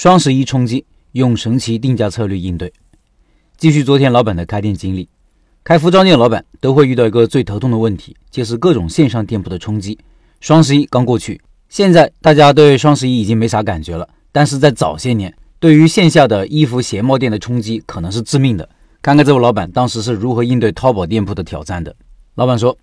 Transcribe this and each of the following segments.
双十一冲击，用神奇定价策略应对。继续昨天老板的开店经历，开服装店老板都会遇到一个最头痛的问题，就是各种线上店铺的冲击。双十一刚过去，现在大家对双十一已经没啥感觉了，但是在早些年，对于线下的衣服鞋帽店的冲击可能是致命的。看看这位老板当时是如何应对淘宝店铺的挑战的。老板说，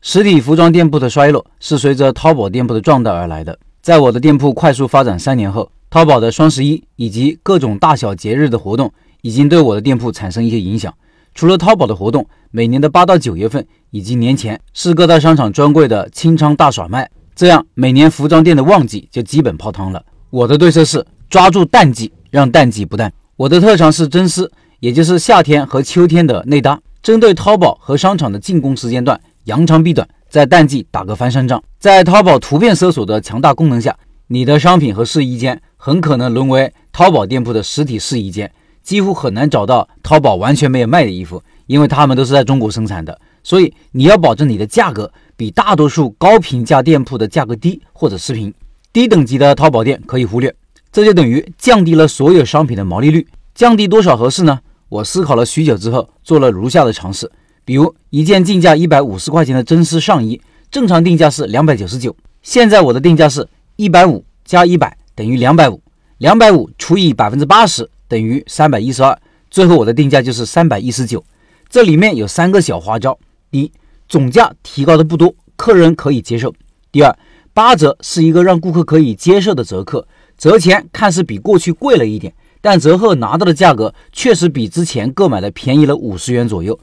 实体服装店铺的衰落是随着淘宝店铺的壮大而来的。在我的店铺快速发展三年后。淘宝的双十一以及各种大小节日的活动，已经对我的店铺产生一些影响。除了淘宝的活动，每年的八到九月份以及年前是各大商场专柜的清仓大甩卖，这样每年服装店的旺季就基本泡汤了。我的对策是抓住淡季，让淡季不淡。我的特长是真丝，也就是夏天和秋天的内搭。针对淘宝和商场的进攻时间段，扬长避短，在淡季打个翻身仗。在淘宝图片搜索的强大功能下，你的商品和试衣间。很可能沦为淘宝店铺的实体试衣间，几乎很难找到淘宝完全没有卖的衣服，因为他们都是在中国生产的。所以你要保证你的价格比大多数高评价店铺的价格低或者持平。低等级的淘宝店可以忽略，这就等于降低了所有商品的毛利率。降低多少合适呢？我思考了许久之后，做了如下的尝试。比如一件进价一百五十块钱的真丝上衣，正常定价是两百九十九，现在我的定价是一百五加一百。等于两百五，两百五除以百分之八十等于三百一十二，最后我的定价就是三百一十九。这里面有三个小花招：第一，总价提高的不多，客人可以接受；第二，八折是一个让顾客可以接受的折扣，折前看似比过去贵了一点，但折后拿到的价格确实比之前购买的便宜了五十元左右；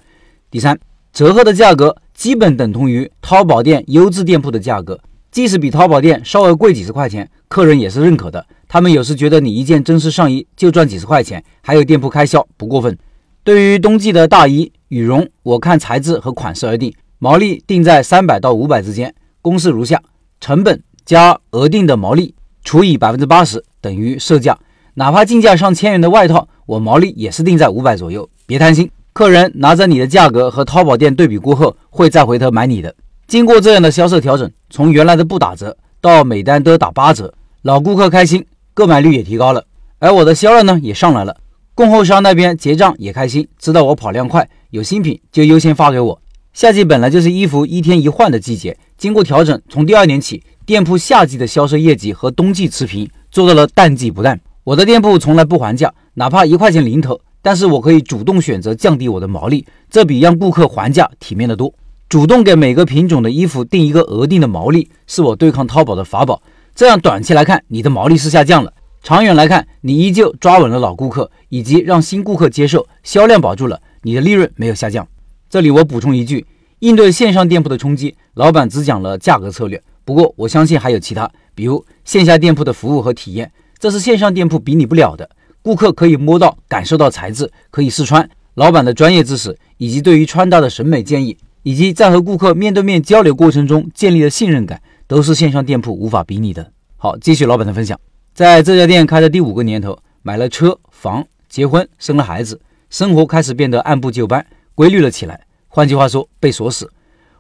第三，折后的价格基本等同于淘宝店优质店铺的价格。即使比淘宝店稍微贵几十块钱，客人也是认可的。他们有时觉得你一件真丝上衣就赚几十块钱，还有店铺开销，不过分。对于冬季的大衣、羽绒，我看材质和款式而定，毛利定在三百到五百之间。公式如下：成本加额定的毛利除以百分之八十等于售价。哪怕进价上千元的外套，我毛利也是定在五百左右。别贪心，客人拿着你的价格和淘宝店对比过后，会再回头买你的。经过这样的销售调整，从原来的不打折到每单都打八折，老顾客开心，购买率也提高了，而我的销量呢也上来了。供货商那边结账也开心，知道我跑量快，有新品就优先发给我。夏季本来就是衣服一天一换的季节，经过调整，从第二年起，店铺夏季的销售业绩和冬季持平，做到了淡季不淡。我的店铺从来不还价，哪怕一块钱零头，但是我可以主动选择降低我的毛利，这比让顾客还价体面的多。主动给每个品种的衣服定一个额定的毛利，是我对抗淘宝的法宝。这样短期来看，你的毛利是下降了；长远来看，你依旧抓稳了老顾客，以及让新顾客接受，销量保住了，你的利润没有下降。这里我补充一句：应对线上店铺的冲击，老板只讲了价格策略，不过我相信还有其他，比如线下店铺的服务和体验，这是线上店铺比拟不了的。顾客可以摸到、感受到材质，可以试穿，老板的专业知识以及对于穿搭的审美建议。以及在和顾客面对面交流过程中建立的信任感，都是线上店铺无法比拟的。好，继续老板的分享，在这家店开的第五个年头，买了车房，结婚，生了孩子，生活开始变得按部就班，规律了起来。换句话说，被锁死。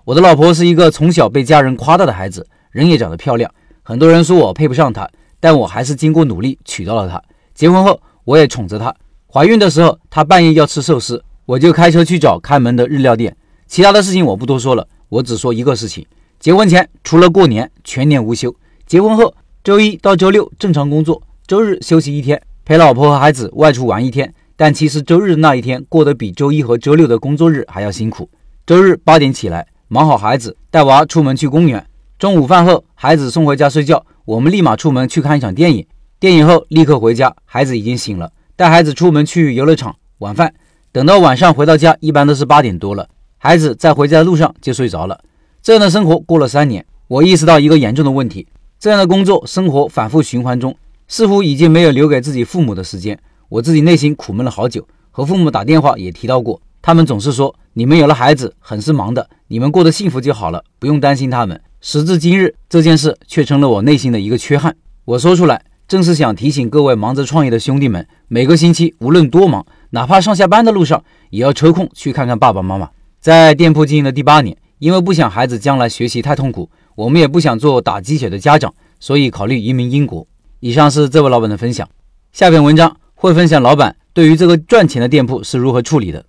我的老婆是一个从小被家人夸大的孩子，人也长得漂亮，很多人说我配不上她，但我还是经过努力娶到了她。结婚后，我也宠着她。怀孕的时候，她半夜要吃寿司，我就开车去找开门的日料店。其他的事情我不多说了，我只说一个事情：结婚前除了过年全年无休，结婚后周一到周六正常工作，周日休息一天，陪老婆和孩子外出玩一天。但其实周日那一天过得比周一和周六的工作日还要辛苦。周日八点起来，忙好孩子，带娃出门去公园。中午饭后，孩子送回家睡觉，我们立马出门去看一场电影。电影后立刻回家，孩子已经醒了，带孩子出门去游乐场。晚饭，等到晚上回到家，一般都是八点多了。孩子在回家的路上就睡着了，这样的生活过了三年，我意识到一个严重的问题：这样的工作生活反复循环中，似乎已经没有留给自己父母的时间。我自己内心苦闷了好久，和父母打电话也提到过，他们总是说：“你们有了孩子，很是忙的，你们过得幸福就好了，不用担心他们。”时至今日，这件事却成了我内心的一个缺憾。我说出来，正是想提醒各位忙着创业的兄弟们，每个星期无论多忙，哪怕上下班的路上，也要抽空去看看爸爸妈妈。在店铺经营的第八年，因为不想孩子将来学习太痛苦，我们也不想做打鸡血的家长，所以考虑移民英国。以上是这位老板的分享。下篇文章会分享老板对于这个赚钱的店铺是如何处理的。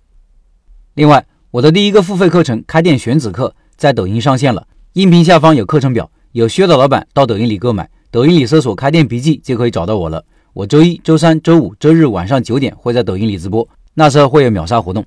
另外，我的第一个付费课程《开店选址课》在抖音上线了，音频下方有课程表，有需要的老板到抖音里购买，抖音里搜索“开店笔记”就可以找到我了。我周一周三周五周日晚上九点会在抖音里直播，那时候会有秒杀活动。